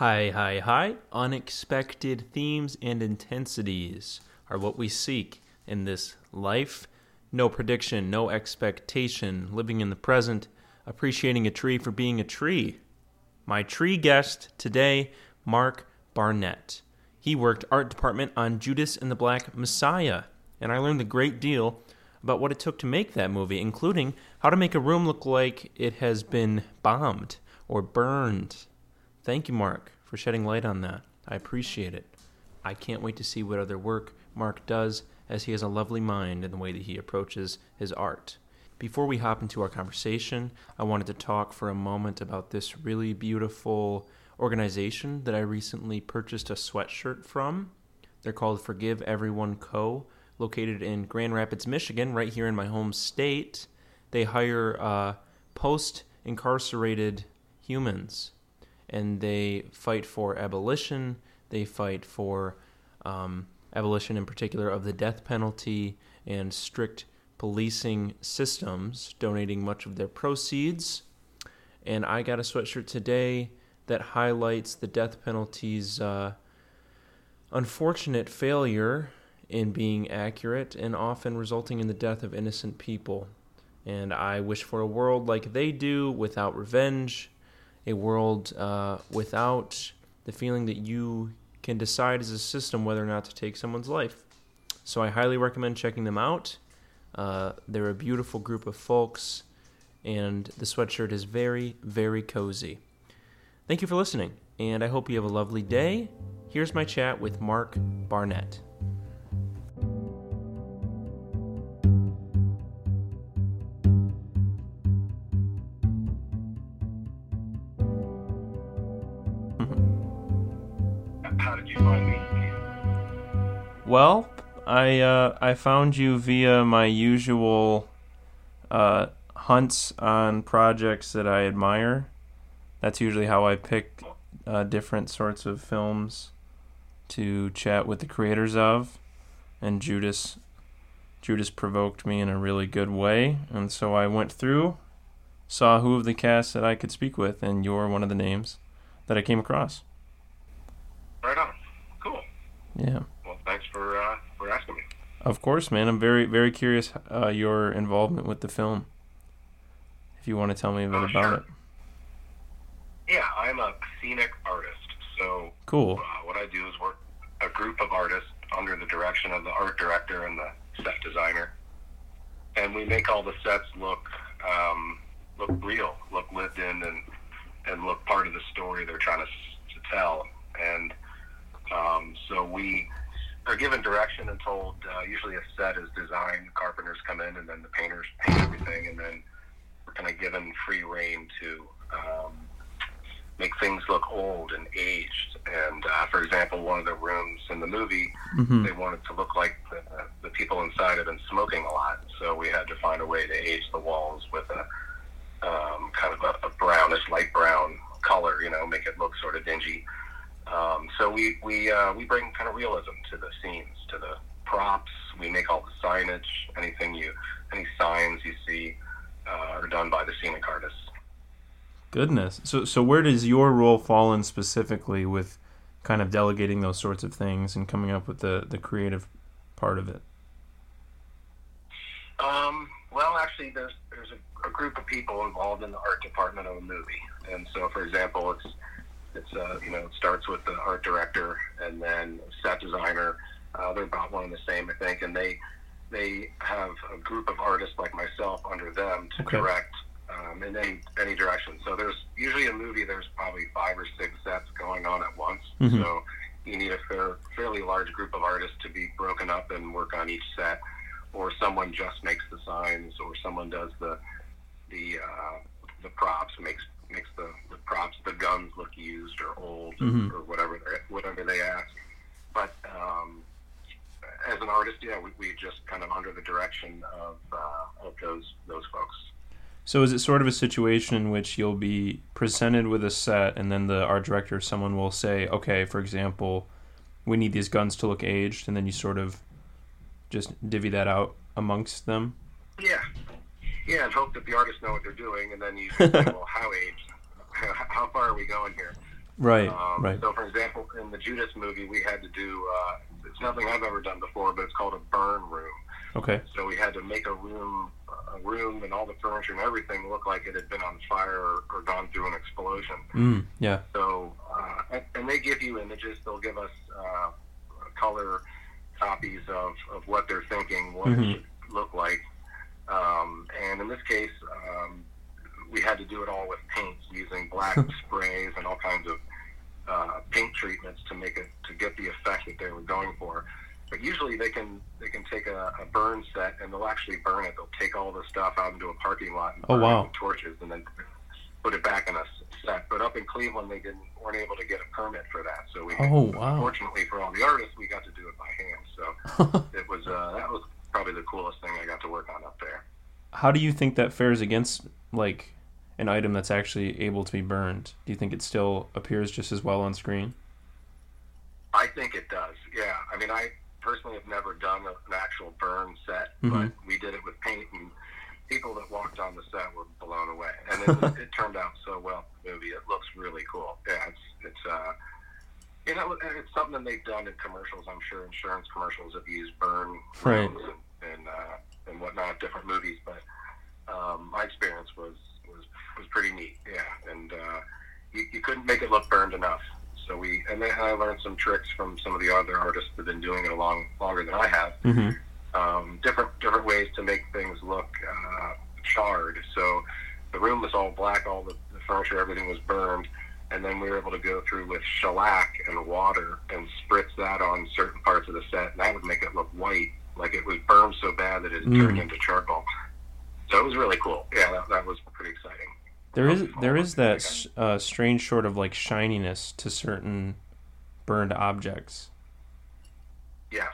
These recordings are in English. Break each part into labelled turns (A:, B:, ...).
A: Hi, hi, hi. Unexpected themes and intensities are what we seek in this life. No prediction, no expectation, living in the present, appreciating a tree for being a tree. My tree guest today, Mark Barnett. He worked art department on Judas and the Black Messiah, and I learned a great deal about what it took to make that movie, including how to make a room look like it has been bombed or burned. Thank you, Mark, for shedding light on that. I appreciate it. I can't wait to see what other work Mark does, as he has a lovely mind in the way that he approaches his art. Before we hop into our conversation, I wanted to talk for a moment about this really beautiful organization that I recently purchased a sweatshirt from. They're called Forgive Everyone Co., located in Grand Rapids, Michigan, right here in my home state. They hire uh, post incarcerated humans and they fight for abolition. They fight for um, abolition, in particular, of the death penalty and strict policing systems, donating much of their proceeds. And I got a sweatshirt today that highlights the death penalty's uh, unfortunate failure in being accurate and often resulting in the death of innocent people. And I wish for a world like they do without revenge, a world uh, without the feeling that you can decide as a system whether or not to take someone's life. So I highly recommend checking them out. Uh, they're a beautiful group of folks, and the sweatshirt is very, very cozy. Thank you for listening, and I hope you have a lovely day. Here's my chat with Mark Barnett. I uh, I found you via my usual uh, hunts on projects that I admire. That's usually how I pick uh, different sorts of films to chat with the creators of, and Judas Judas provoked me in a really good way, and so I went through, saw who of the cast that I could speak with, and you're one of the names that I came across.
B: Right on. Cool.
A: Yeah.
B: Well, thanks for uh, for asking me.
A: Of course, man. I'm very, very curious uh, your involvement with the film. If you want to tell me a bit
B: Oh,
A: about
B: sure.
A: it.
B: Yeah, I'm a scenic artist. So
A: Cool.
B: uh, what I do is work a group of artists under the direction of the art director and the set designer, and we make all the sets look um, look real, look lived in, and and look part of the story they're trying to, to tell. And um, so we are given direction and told uh, usually a set is designed, carpenters come in, and then the painters paint everything, and then we're kind of given free reign to um, make things look old and aged. And uh, for example, one of the rooms in the movie,
A: hmm
B: they wanted to look like the, the people inside had been smoking a lot, so we had to find a way to age the walls with a um, kind of a, a brownish, light brown color, you know, make it look sort of dingy. Um, so we we uh, we bring kind of realism to the scenes, to the props. We make all the signage. Anything you, any signs you see, uh, are done by the scenic artists.
A: Goodness. So, so where does your role fall in specifically with kind of delegating those sorts of things and coming up with the the creative part of it?
B: Um, well, actually, there's there's a, a group of people involved in the art department of a movie, and so, for example, it's it's uh, you know it starts with the art director and then set designer. Uh, they're about one and the same, I think, and they they have a group of artists like myself under them to
A: Okay.
B: direct um, in any any direction. So there's usually a movie. There's probably five or six sets going on at once.
A: Mhm.
B: So you need a fair, fairly large group of artists to be broken up and work on each set or someone just makes the signs, or someone does the the uh, the props, makes makes the, the props, the guns look used or old
A: Mhm.
B: or whatever they- whatever they ask. But um, as an artist, yeah, we, we just kind of under the direction of uh, of those those folks.
A: So, is it sort of a situation in which you'll be presented with a set, and then the art director, or someone will say, "Okay, for example, we need these guns to look aged," and then you sort of just divvy that out amongst them.
B: Yeah, yeah, and hope that the artists know what they're doing, and then you say, well, how aged? How far are we going here?
A: Right,
B: Um,
A: right.
B: So, for example, in the Judas movie, we had to do. Uh, it's nothing I've ever done before, but it's called a burn room.
A: Okay.
B: So we had to make a room, a room, and all the furniture and everything look like it had been on fire or, or gone through an explosion.
A: Mm, yeah.
B: So, uh, and, and they give you images. They'll give us uh, color copies of, of what they're thinking, what
A: Mhm.
B: it should look like. Um, and in this case, um, we had to do it all with paints using black sprays and all kinds of uh, paint treatments to make it to get the effect that they were going for. But usually they can they can take a, a burn set and they'll actually burn it. They'll take all the stuff out into a parking lot and
A: Oh,
B: burn
A: wow.
B: it with torches and then put it back in a set. But up in Cleveland, they didn't weren't able to get a permit for that. So we
A: Oh, wow.
B: fortunately for all the artists, we got to do it by hand. So it was uh, that was probably the coolest thing I got to work on up there.
A: How do you think that fares against like an item that's actually able to be burned? Do you think it still appears just as well on screen?
B: I think it does. Yeah. I mean, I personally have never done a, an actual burn set, but
A: Mhm.
B: we did it with paint, and people that walked on the set were blown away. And it, it turned out so well. The movie. It looks really cool. Yeah. It's it's uh. You know, it's something that they've done in commercials. I'm sure insurance commercials have used burn
A: Right.
B: and and, uh, and whatnot, different movies. But um, my experience was pretty neat. Yeah, and uh, you, you couldn't make it look burned enough. So we and then I learned some tricks from some of the other artists that've been doing it a long longer than I have.
A: Mm-hmm.
B: Um, different different ways to make things look uh, charred. So the room was all black, all the, the furniture, everything was burned, and then we were able to go through with shellac and water and spritz that on certain parts of the set, and that would make it look white, like it was burned so bad that it
A: Mm.
B: turned into charcoal. So it was really cool. Yeah, that, that was pretty exciting.
A: There is there is that uh, strange sort of like shininess to certain burned objects.
B: Yes,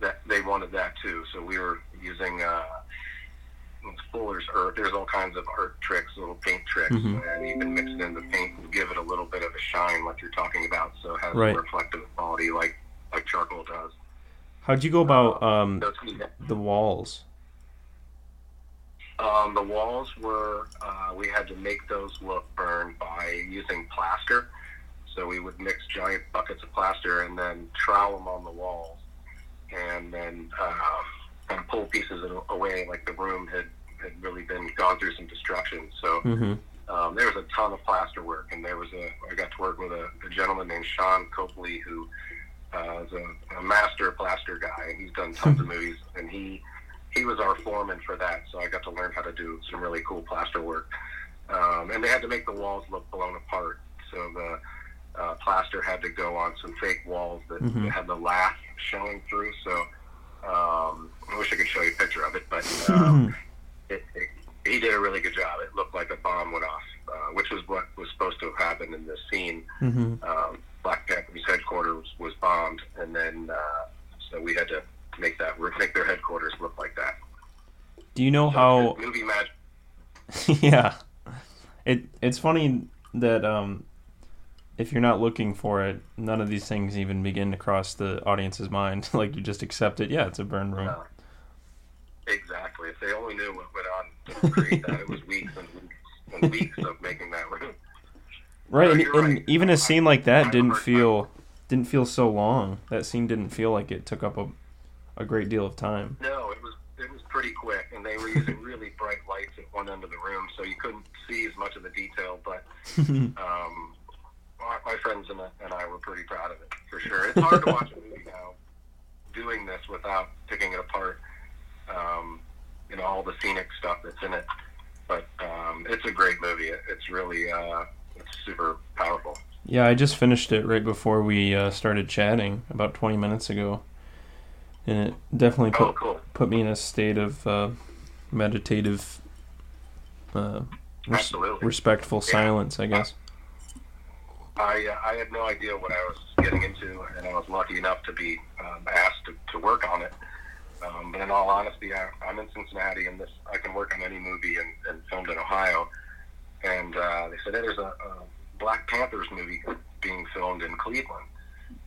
B: that they wanted that too. So we were using uh, Fuller's Earth. There's all kinds of art tricks, little paint tricks,
A: Mhm.
B: and you can mix it in the paint and give it a little bit of a shine, like you're talking about, so it has
A: Right.
B: a reflective quality, like like charcoal does.
A: How'd you go about um, the walls?
B: Um, the walls were, uh, we had to make those look burned by using plaster. So we would mix giant buckets of plaster and then trowel them on the walls and then uh, kind of pull pieces away like the room had, had really been gone through some destruction. So
A: Mm-hmm.
B: um, there was a ton of plaster work, and there was a. I got to work with a, a gentleman named Sean Copley, who uh, is a, a master plaster guy, and he's done tons of movies. And he he was our foreman for that, so I got to learn how to do some really cool plaster work. Um, and they had to make the walls look blown apart, so the uh, plaster had to go on some fake walls that,
A: Mhm.
B: had the lath showing through. So um, I wish I could show you a picture of it, but. Um, it, it, he did a really good job. It looked like a bomb went off, uh, which was what was supposed to have happened in this scene.
A: mm-hmm.
B: Um, Black Panther's headquarters was bombed, and then uh, so we had to make that make their headquarters look like that.
A: Do you know
B: So
A: how?
B: movie magic?
A: yeah, it it's funny that um, if you're not looking for it, none of these things even begin to cross the audience's mind. like you just accept it. Yeah, it's a burn room.
B: Uh, exactly. If they only knew what went on to create that, it was weeks and weeks and weeks of making that room.
A: Right,
B: No,
A: and, and
B: right.
A: even a scene like
B: I
A: that
B: have
A: didn't feel didn't feel so long. That scene didn't feel like it took up a a great deal of time.
B: No, it was it was pretty quick, and they were using really bright lights at one end of the room, so you couldn't see as much of the detail. But um, my, my friends and, I- and I were pretty proud of it for sure. It's hard to watch a movie now doing this without picking it apart. Um, you know all the scenic stuff that's in it, but um, it's a great movie. It, it's really uh, it's super powerful.
A: yeah, I just finished it right before we uh, started chatting about 20 minutes ago, and it definitely
B: Oh,
A: put
B: cool!
A: put me in a state of uh, meditative, uh, res- respectful
B: Yeah.
A: silence. I guess.
B: I uh, I had no idea what I was getting into, and I was lucky enough to be um, asked to, to work on it. Um, but in all honesty, I, I'm in Cincinnati, and this I can work on any movie and, and filmed in Ohio. And uh, they said, hey, there's a, a Black Panthers movie being filmed in Cleveland.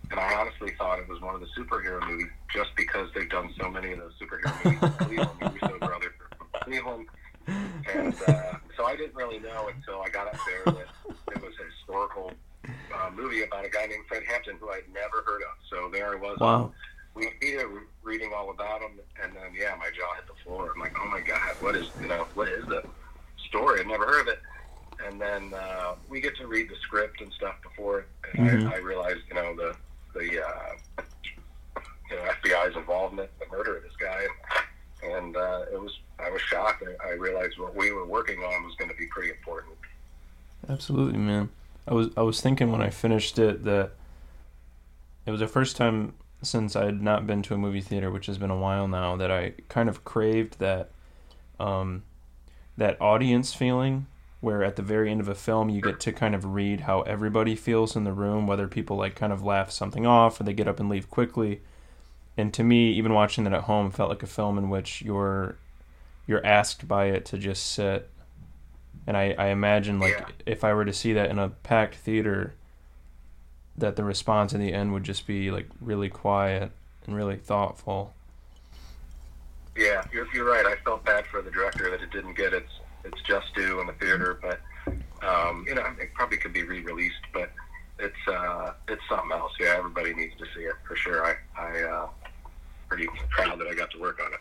B: And I honestly thought it was one of the superhero movies just because they've done so many of those superhero movies in Cleveland. The Russo brothers are from Cleveland. And uh, so I didn't really know until I got up there that it was a historical uh, movie about a guy named Fred Hampton who I'd never heard of. So there I was.
A: Wow.
B: Wikipedia re- reading all about him, and then yeah, my jaw hit the floor. I'm like, oh my god, what is you know what is the story? I'd never heard of it. And then uh, we get to read the script and stuff before it, and
A: Mhm.
B: I, I realized you know the the uh, you know FBI's involvement, in the murder of this guy, and uh, it was I was shocked. I, realized what we were working on was going to be pretty important.
A: Absolutely, man. I was I was thinking when I finished it that it was the first time since I had not been to a movie theater, which has been a while now, that I kind of craved that um, that audience feeling where at the very end of a film you get to kind of read how everybody feels in the room, whether people like kind of laugh something off or they get up and leave quickly. And to me, even watching that at home felt like a film in which you're you're asked by it to just sit and I, I imagine like
B: Yeah.
A: if I were to see that in a packed theater, that the response in the end would just be like really quiet and really thoughtful.
B: Yeah, you're, you're right. I felt bad for the director that it didn't get its its just due in the theater, but um, you know, it probably could be re-released. But it's uh, it's something else. Yeah, everybody needs to see it for sure. I I uh, pretty proud that I got to work on it.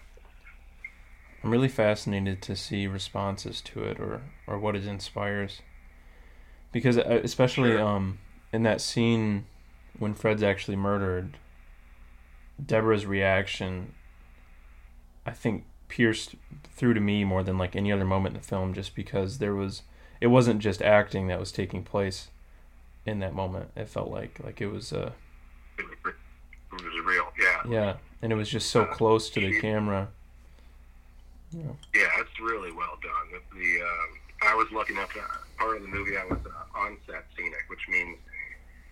A: I'm really fascinated to see responses to it or or what it inspires, because uh, especially
B: Sure.
A: um in that scene when Fred's actually murdered, Deborah's reaction, I think pierced through to me more than like any other moment in the film, just because there was it wasn't just acting that was taking place in that moment. It felt like like it was uh
B: it was real. Yeah,
A: yeah, and it was just so close to the camera. Yeah.
B: yeah, it's really well done. The, um, I was lucky enough. the part of the movie. I was uh, on set scenic, which means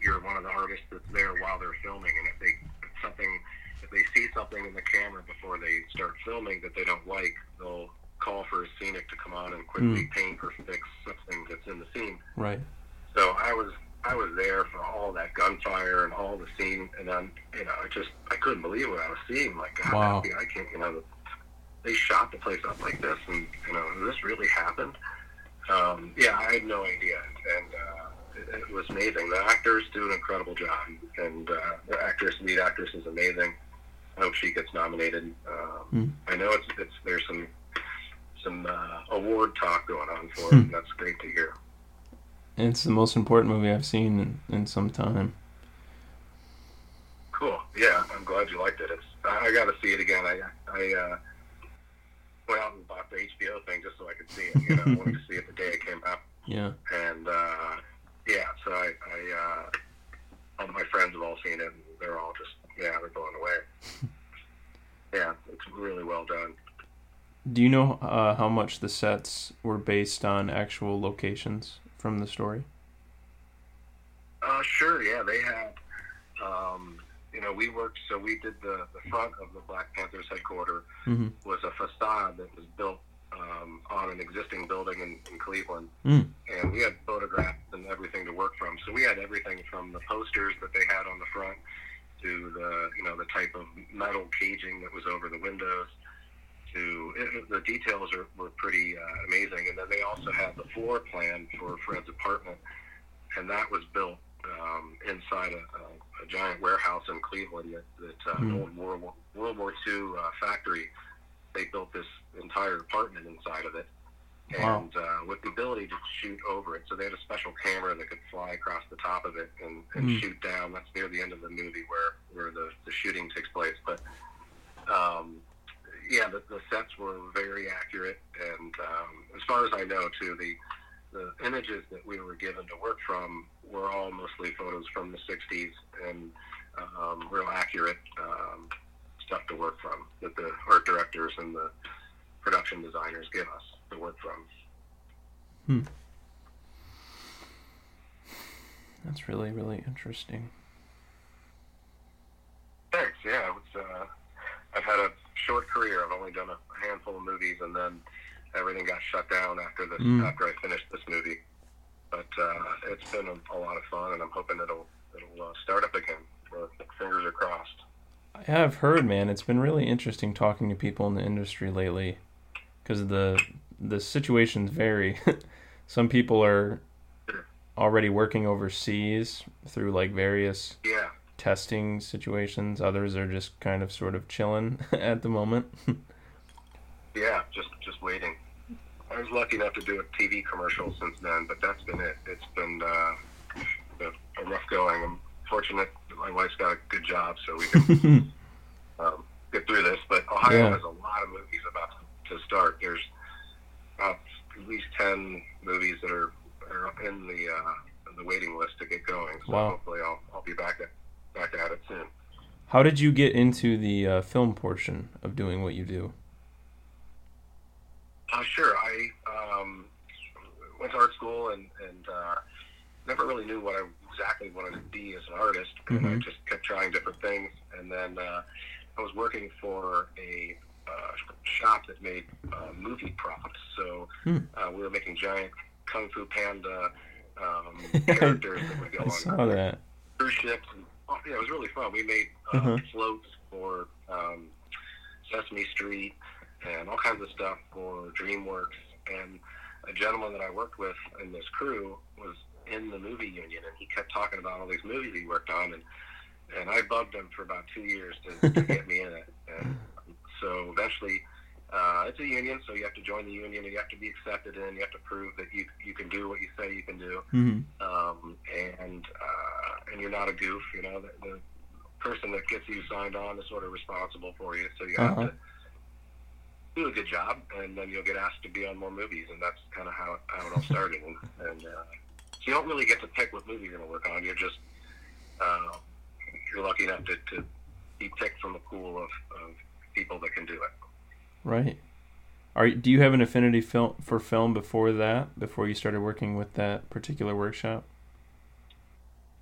B: you're one of the artists that's there while they're filming, and if they if something if they see something in the camera before they start filming that they don't like, they'll call for a scenic to come on and quickly paint or fix something that's in the scene.
A: Right.
B: So I was I was there for all that gunfire and all the scene, and then you know I just I couldn't believe what I was seeing. Like God,
A: Wow.
B: I can't you know they shot the place up like this, and you know this really happened. Um, yeah, I had no idea, and uh, it, it was amazing. The actors do an incredible job, and uh, the actress, lead actress, is amazing. I hope she gets nominated. Um,
A: Hmm.
B: I know it's it's there's some some uh, award talk going on for it,
A: Hmm.
B: and that's great to hear.
A: It's the most important movie I've seen in, in some time.
B: Cool. Yeah, I'm glad you liked it. It's I, I got to see it again. I I uh, went out and bought the HBO thing just so I could see it. You know, I wanted to see it the day it came out,
A: Yeah.
B: and uh, yeah, so I, I uh, all of my friends have all seen it, and they're all just yeah, they're blown away. Yeah, it's really well done.
A: Do you know uh, how much the sets were based on actual locations from the story?
B: Uh, sure. Yeah, they had. Um, you know, we worked. So we did the the front of the Black Panthers headquarters
A: Mm-hmm.
B: was a facade that was built um, on an existing building in, in Cleveland,
A: Mm.
B: and we had photographs and everything to work from. So we had everything from the posters that they had on the front to the you know the type of metal caging that was over the windows. To it, the details are, were pretty uh, amazing, and then they also had the floor plan for Fred's apartment, and that was built um, inside a, a, a giant warehouse in Cleveland that, that uh,
A: Hmm.
B: old World War, World War II uh, factory. They built this entire apartment inside of it,
A: Wow.
B: and uh, with the ability to shoot over it. So they had a special camera that could fly across the top of it and, and
A: Hmm.
B: shoot down. That's near the end of the movie where where the, the shooting takes place. But um, yeah, the, the sets were very accurate, and um, as far as I know, too, the the images that we were given to work from were all mostly photos from the '60s and um, real accurate um, stuff to work from that the art directors and the production designers give us to work from. Hmm.
A: That's really, really interesting.
B: Thanks. Yeah, it's, uh, I've had a short career. I've only done a handful of movies, and then everything got shut down after this.
A: Mm.
B: After I finished this movie, but uh, it's been a, a lot of fun, and I'm hoping it'll it'll uh, start up again. Fingers are crossed.
A: I have heard, man. It's been really interesting talking to people in the industry lately, because the the situations vary. Some people are already working overseas through like various
B: Yeah.
A: Testing situations. Others are just kind of sort of chilling at the moment.
B: Yeah, just just waiting. I was lucky enough to do a TV commercial since then, but that's been it. It's been uh, a, rough going. I'm fortunate that my wife's got a good job, so we can um, get through this. But Ohio
A: Yeah.
B: has a lot of movies about to start. There's about at least ten movies that are, are in the uh, the waiting list to get going. So
A: Wow.
B: hopefully I'll I'll be back at back at it soon.
A: How did you get into the uh, film portion of doing what you do?
B: Uh, sure. I um, went to art school and, and uh, never really knew what I exactly wanted to be as an artist. And I just kept trying different things. And then uh, I was working for a uh, shop that made uh, movie props. So
A: Hmm.
B: uh, we were making giant Kung Fu Panda um, characters that would go
A: I
B: on
A: saw that.
B: cruise ships. And, yeah, it was really fun. We made uh,
A: Uh-huh.
B: floats for um, Sesame Street and all kinds of stuff for DreamWorks. And a gentleman that I worked with in this crew was in the movie union, and he kept talking about all these movies he worked on, and and I bugged him for about two years to, to get me in it. And so eventually. Uh, it's a union, so you have to join the union, and you have to be accepted in. You have to prove that you you can do what you say you can do
A: hmm
B: um, and uh, and you're not a goof. You know, the, the person that gets you signed on is sort of responsible for you, so you have
A: Uh-huh.
B: to do a good job, and then you'll get asked to be on more movies, and that's kind of how, how it all started. And, and uh, so you don't really get to pick what movie you're going to work on. You're just uh, you're lucky enough to, to be picked from a pool of, of people that can do it.
A: Right. Are do you have an affinity film for film before that? Before you started working with that particular workshop?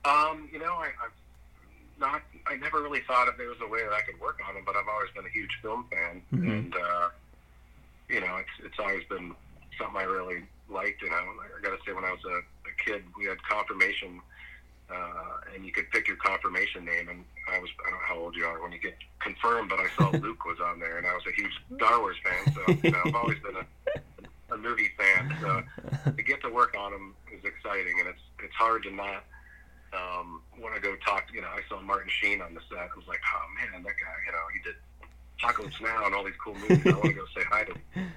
B: Um, you know, I, I've not. I never really thought if there was a way that I could work on them, but I've always been a huge film fan,
A: Mhm.
B: and uh, you know, it's it's always been something I really liked. You know, I got to say, when I was a, a kid, we had confirmation, uh, and you could pick your confirmation name. And I was I don't know how old you are when you get confirmed, but I saw Luke was on there, and I was a huge Star Wars fan. So you know, I've always been a, a movie fan. So to get to work on them is exciting, and it's it's hard to not um, want to go talk. You know, I saw Martin Sheen on the set. I was like, oh man, that guy. You know, he did Apocalypse Now and all these cool movies. I want to go say hi to him,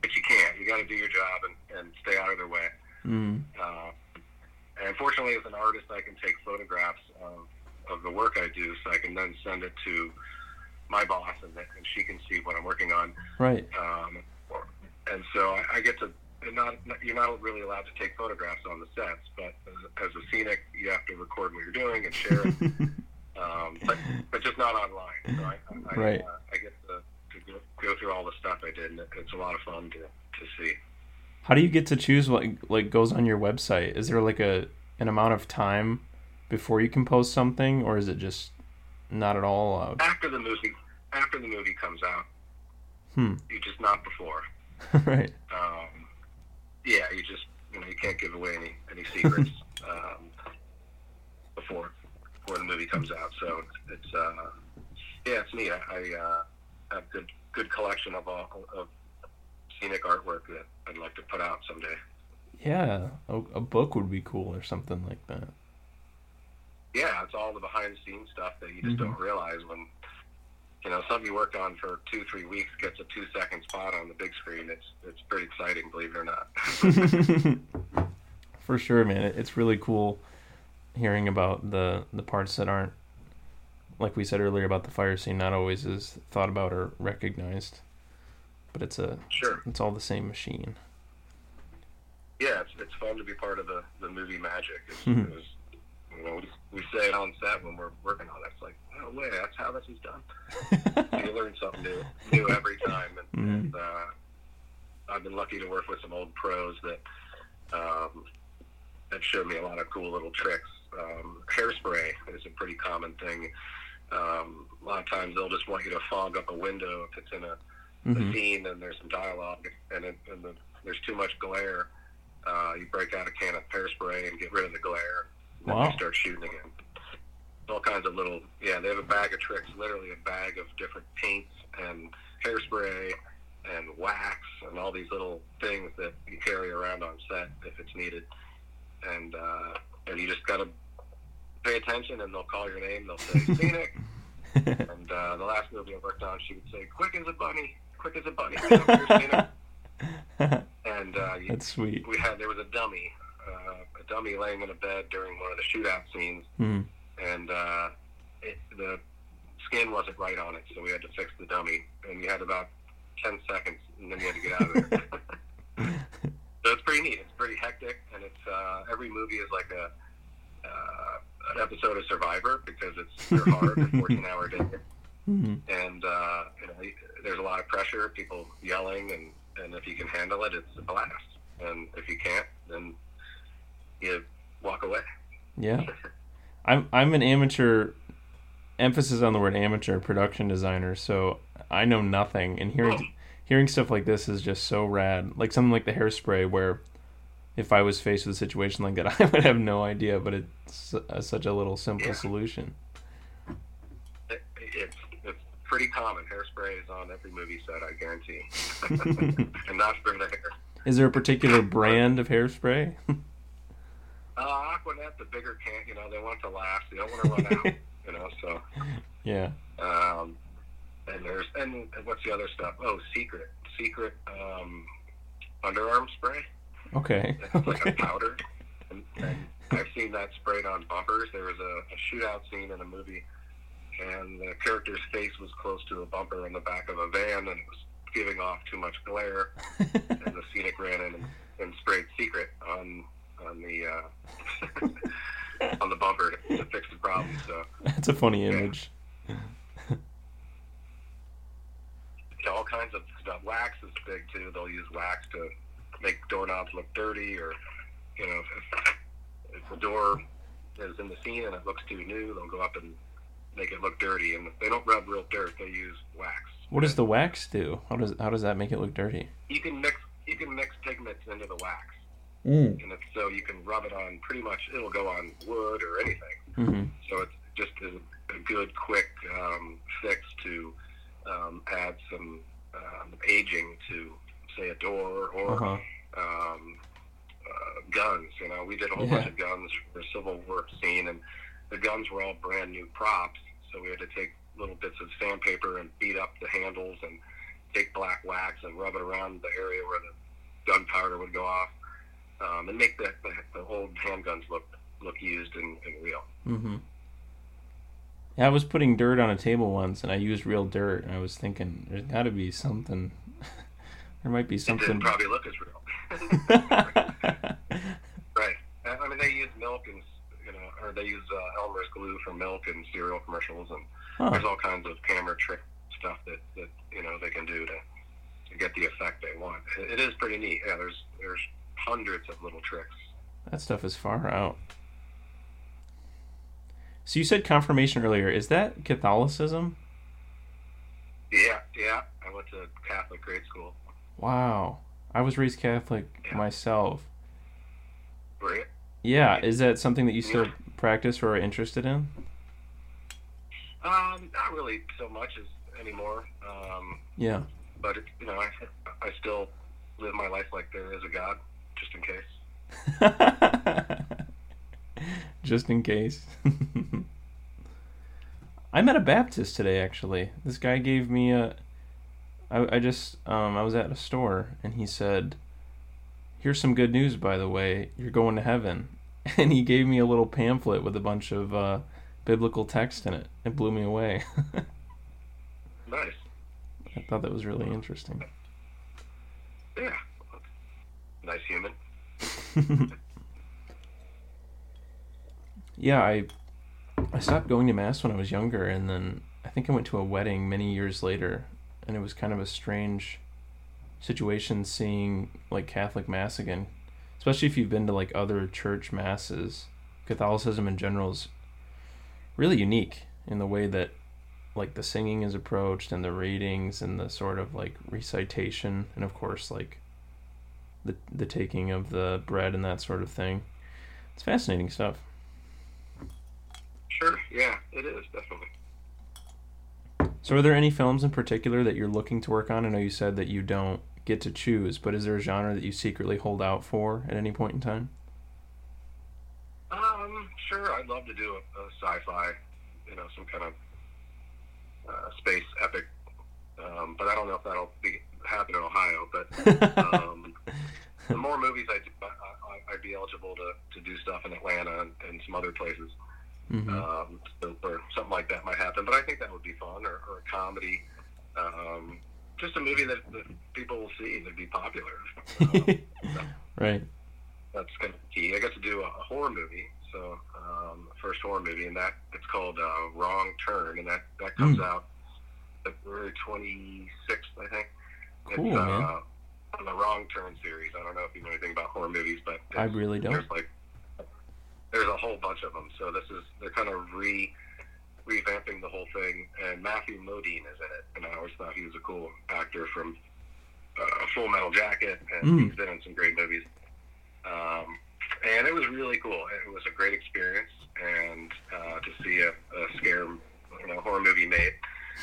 B: but you can't. You got to do your job and, and stay out of their way.
A: Mm.
B: Uh, and fortunately, as an artist, I can take photographs of, of the work I do, so I can then send it to my boss, and, and she can see what I'm working on.
A: Right.
B: Um, and so I, I get to not, not you're not really allowed to take photographs on the sets, but as, as a scenic, you have to record what you're doing and share it. um, but but just not online. So I, I,
A: Right.
B: I, uh, I get to, to go, go through all the stuff I did, and it, it's a lot of fun to to see.
A: How do you get to choose what like goes on your website? Is there like a an amount of time before you can post something, or is it just not at all allowed?
B: After the movie, after the movie comes out,
A: Hmm.
B: you just not before.
A: right.
B: Um, yeah, you just you know you can't give away any any secrets um, before before the movie comes out. So it's, it's uh, yeah, it's neat. I, I uh, have good good collection of all of scenic artwork that I'd like to put out someday.
A: Yeah, a, a book would be cool or something like that.
B: Yeah, it's all the behind the scenes stuff that you just
A: Mhm.
B: don't realize when you know something you worked on for two three weeks gets a two second spot on the big screen. It's it's pretty exciting, believe it or not.
A: For sure, man. It's really cool hearing about the the parts that aren't like we said earlier about the fire scene not always is thought about or recognized. But it's a
B: sure.
A: it's all the same machine.
B: yeah, it's, it's fun to be part of the, the movie magic. It's, it's, you know, we, we say it on set when we're working on it. It's like, no way, that's how this is done. you learn something new, new every time. And,
A: Mhm.
B: and uh, I've been lucky to work with some old pros that um, that showed me a lot of cool little tricks. Um, hairspray is a pretty common thing. Um, a lot of times they'll just want you to fog up a window if it's in a a
A: Mhm.
B: scene and there's some dialogue and, it, and the, there's too much glare, uh, you break out a can of hairspray and get rid of the glare. And then you start shooting again. All kinds of little, yeah, they have a bag of tricks, literally a bag of different paints and hairspray and wax and all these little things that you carry around on set if it's needed. and uh, and you just gotta pay attention, and they'll call your name. They'll say scenic. and uh, the last movie I worked on, she would say, "Quick as a bunny, quick as a bunny." Get up and uh,
A: That's sweet.
B: we had there was a dummy, uh, a dummy laying in a bed during one of the shootout scenes,
A: Hmm.
B: and uh, it, the skin wasn't right on it, so we had to fix the dummy, and we had about ten seconds, and then we had to get out of there. so it's pretty neat. It's pretty hectic, and it's uh, every movie is like a uh, an episode of Survivor because it's they're hard, they're fourteen hour days
A: Hmm.
B: and uh, you know, there's a lot of pressure, people yelling, and, and if you can handle it, it's a blast. And if you can't, then you walk away.
A: Yeah. I'm I'm an amateur emphasis on the word amateur production designer, so I know nothing and hearing hearing stuff like this is just so rad. Like something like the hairspray where if I was faced with a situation like that, I would have no idea, but it's uh, such a little simple
B: Yeah.
A: solution.
B: It, it's it's pretty common. Hairspray is on every movie set, I guarantee, and not for the hair.
A: Is there a particular brand of hairspray?
B: Uh, Aquanet, the bigger can, you know, they want to last. They don't want to run out, you know. So,
A: yeah.
B: um, and there's and, what's the other stuff? Oh, Secret, Secret um, underarm spray.
A: Okay.
B: It's like a powder. And, and I've seen that sprayed on bumpers. There was a, a shootout scene in a movie, and the character's face was close to a bumper in the back of a van, and it was giving off too much glare. And the scenic ran in and, and sprayed secret on on the uh, on the bumper to, to fix the problem. So
A: That's a funny image.
B: yeah, all kinds of stuff. Wax is big too. They'll use wax to make doorknobs look dirty, or you know, if, if the door is in the scene and it looks too new, they'll go up and make it look dirty. And they don't rub real dirt; they use wax.
A: What does the wax do? How does how does that make it look dirty?
B: You can mix you can mix pigments into the wax,
A: Mm.
B: and it's, so you can rub it on pretty much. It'll go on wood or anything.
A: hmm
B: So it's just a, a good, quick um, fix to um, add some um, aging to, say, a door or
A: Uh-huh.
B: um, uh, guns. You know, we did a whole
A: Yeah.
B: bunch of guns for the Civil War scene, and the guns were all brand new props. So we had to take little bits of sandpaper and beat up the handles and take black wax and rub it around the area where the gunpowder would go off, um, and make the, the, the old handguns look look used and, and real.
A: hmm Yeah, I was putting dirt on a table once, and I used real dirt, and I was thinking, there's got to be something. there might be
B: It
A: something.
B: didn't probably look as real. right. I mean, they use milk and you know, or they use uh, Elmer's glue for milk and cereal commercials, and
A: Huh.
B: there's all kinds of camera trick stuff that, that you know they can do to, to get the effect they want. It, is pretty neat. Yeah, there's there's hundreds of little tricks.
A: That stuff is far out. So you said confirmation earlier. Is that Catholicism?
B: Yeah, yeah. I went to Catholic grade school.
A: Wow. I was raised Catholic
B: Yeah.
A: myself.
B: Right.
A: Yeah, is that something that you still practice or are interested in?
B: Um, not really so much as anymore. Um,
A: Yeah.
B: but it, you know, I I still live my life like there is a God, just in case.
A: Just in case. I met a Baptist today, actually. This guy gave me a. I, I just um I was at a store and he said, "Here's some good news, by the way. You're going to heaven." And he gave me a little pamphlet with a bunch of uh, biblical text in it. It blew me away.
B: Nice.
A: I thought that was really interesting.
B: Yeah. Nice human.
A: yeah, I I stopped going to mass when I was younger, and then I think I went to a wedding many years later, and it was kind of a strange situation seeing like Catholic mass again, especially if you've been to like other church masses. Catholicism in general is really unique in the way that like the singing is approached and the readings and the sort of like recitation and of course like the the taking of the bread and that sort of thing. It's fascinating stuff.
B: Sure. Yeah, it is definitely.
A: So, are there any films in particular that you're looking to work on? I know you said that you don't get to choose, but is there a genre that you secretly hold out for at any point in time? Um, sure.
B: I'd love to do a, a sci-fi, you know, some kind of uh, space epic. Um, but I don't know if that'll be happen in Ohio. But um, the more movies I do, I, I, I'd be eligible to, to do stuff in Atlanta and, and some other places.
A: Mhm.
B: Um, so, or something like that might happen. But I think that would be fun, or, or a comedy. Um, just a movie that, that people will see that'd be popular. Um,
A: right.
B: that's kind of key. I got to do a, a horror movie, so um, first horror movie, and that it's called uh, Wrong Turn, and that that comes
A: Mm.
B: out February 26th, I think.
A: Cool,
B: it's, uh,
A: man.
B: On the Wrong Turn series. I don't know if you know anything about horror movies, but
A: I really don't.
B: There's like there's a whole bunch of them. So this is they're kind of re revamping the whole thing, and Matthew Modine is in it, and I always thought he was a cool actor from uh, Full Metal Jacket, and
A: Mm.
B: he's been in some great movies. Um, and it was really cool. It was a great experience, and uh, to see a, a scare, you know, horror movie made.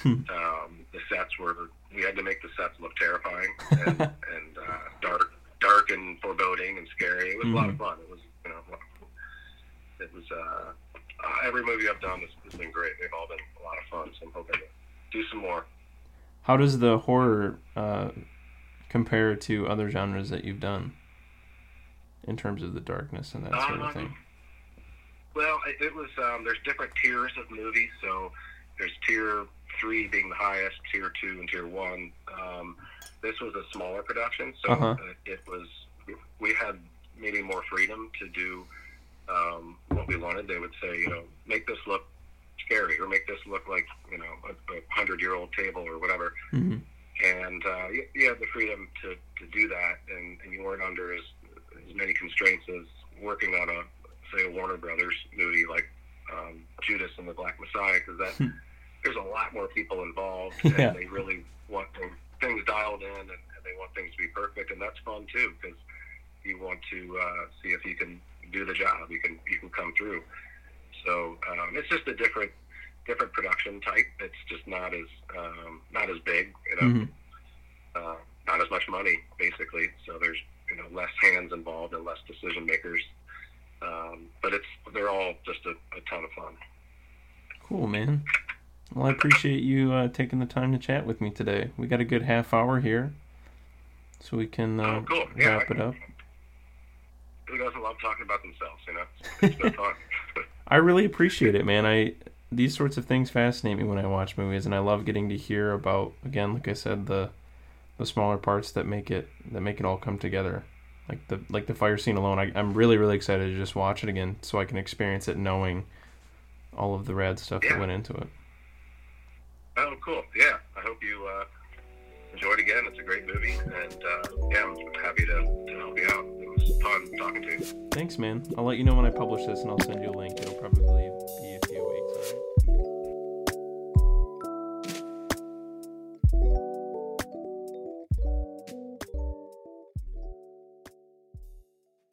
A: Hmm.
B: um, the sets were we had to make the sets look terrifying and, and uh, dark, dark and foreboding and scary. It was a lot of fun. It was, you know, it was uh, uh, every movie I've done has, has been great. They've all been a lot of fun. So I'm hoping to do some more.
A: How does the horror uh, compare to other genres that you've done in terms of the darkness and that sort of
B: Um,
A: thing?
B: Well, it, it was. Um, there's different tiers of movies. So there's tier three being the highest, tier two, and tier one. Um, this was a smaller production, so
A: Uh-huh.
B: uh, it was. We had maybe more freedom to do um, what we wanted. They would say, you know, make this look scary, or make this look like you know a, a hundred year old table or whatever.
A: hmm
B: and uh, you, you had the freedom to, to do that, and, and you weren't under as, as many constraints as working on a say a Warner Brothers movie like um, Judas and the Black Messiah, because that there's a lot more people involved,
A: Hmm. Yeah.
B: and they really want things, things dialed in, and, and they want things to be perfect, and that's fun too, because you want to uh, see if you can do the job, you can you can come through. So um, it's just a different different production type. It's just not as um, not as big, you know,
A: Mhm.
B: uh, not as much money basically. So there's you know less hands involved and less decision makers. Um, but it's they're all just a, a ton of fun.
A: Cool, man. Well, I appreciate you uh, taking the time to chat with me today. We got a good half hour here, so we can uh,
B: Oh, cool. Yeah,
A: wrap it up.
B: Who doesn't love talking about themselves? You know, it's fun.
A: I really appreciate it, man. I these sorts of things fascinate me when I watch movies, and I love getting to hear about again, like I said, the the smaller parts that make it that make it all come together. Like the like the fire scene alone, I, I'm really really excited to just watch it again, so I can experience it, knowing all of the rad stuff that went into it.
B: oh, cool. Yeah, I hope you uh, enjoy it again. It's a great movie, and uh, yeah, I'm happy to, to help you out. Fun talking to you.
A: Thanks, man. I'll let you know when I publish this, and I'll send you a link. It'll probably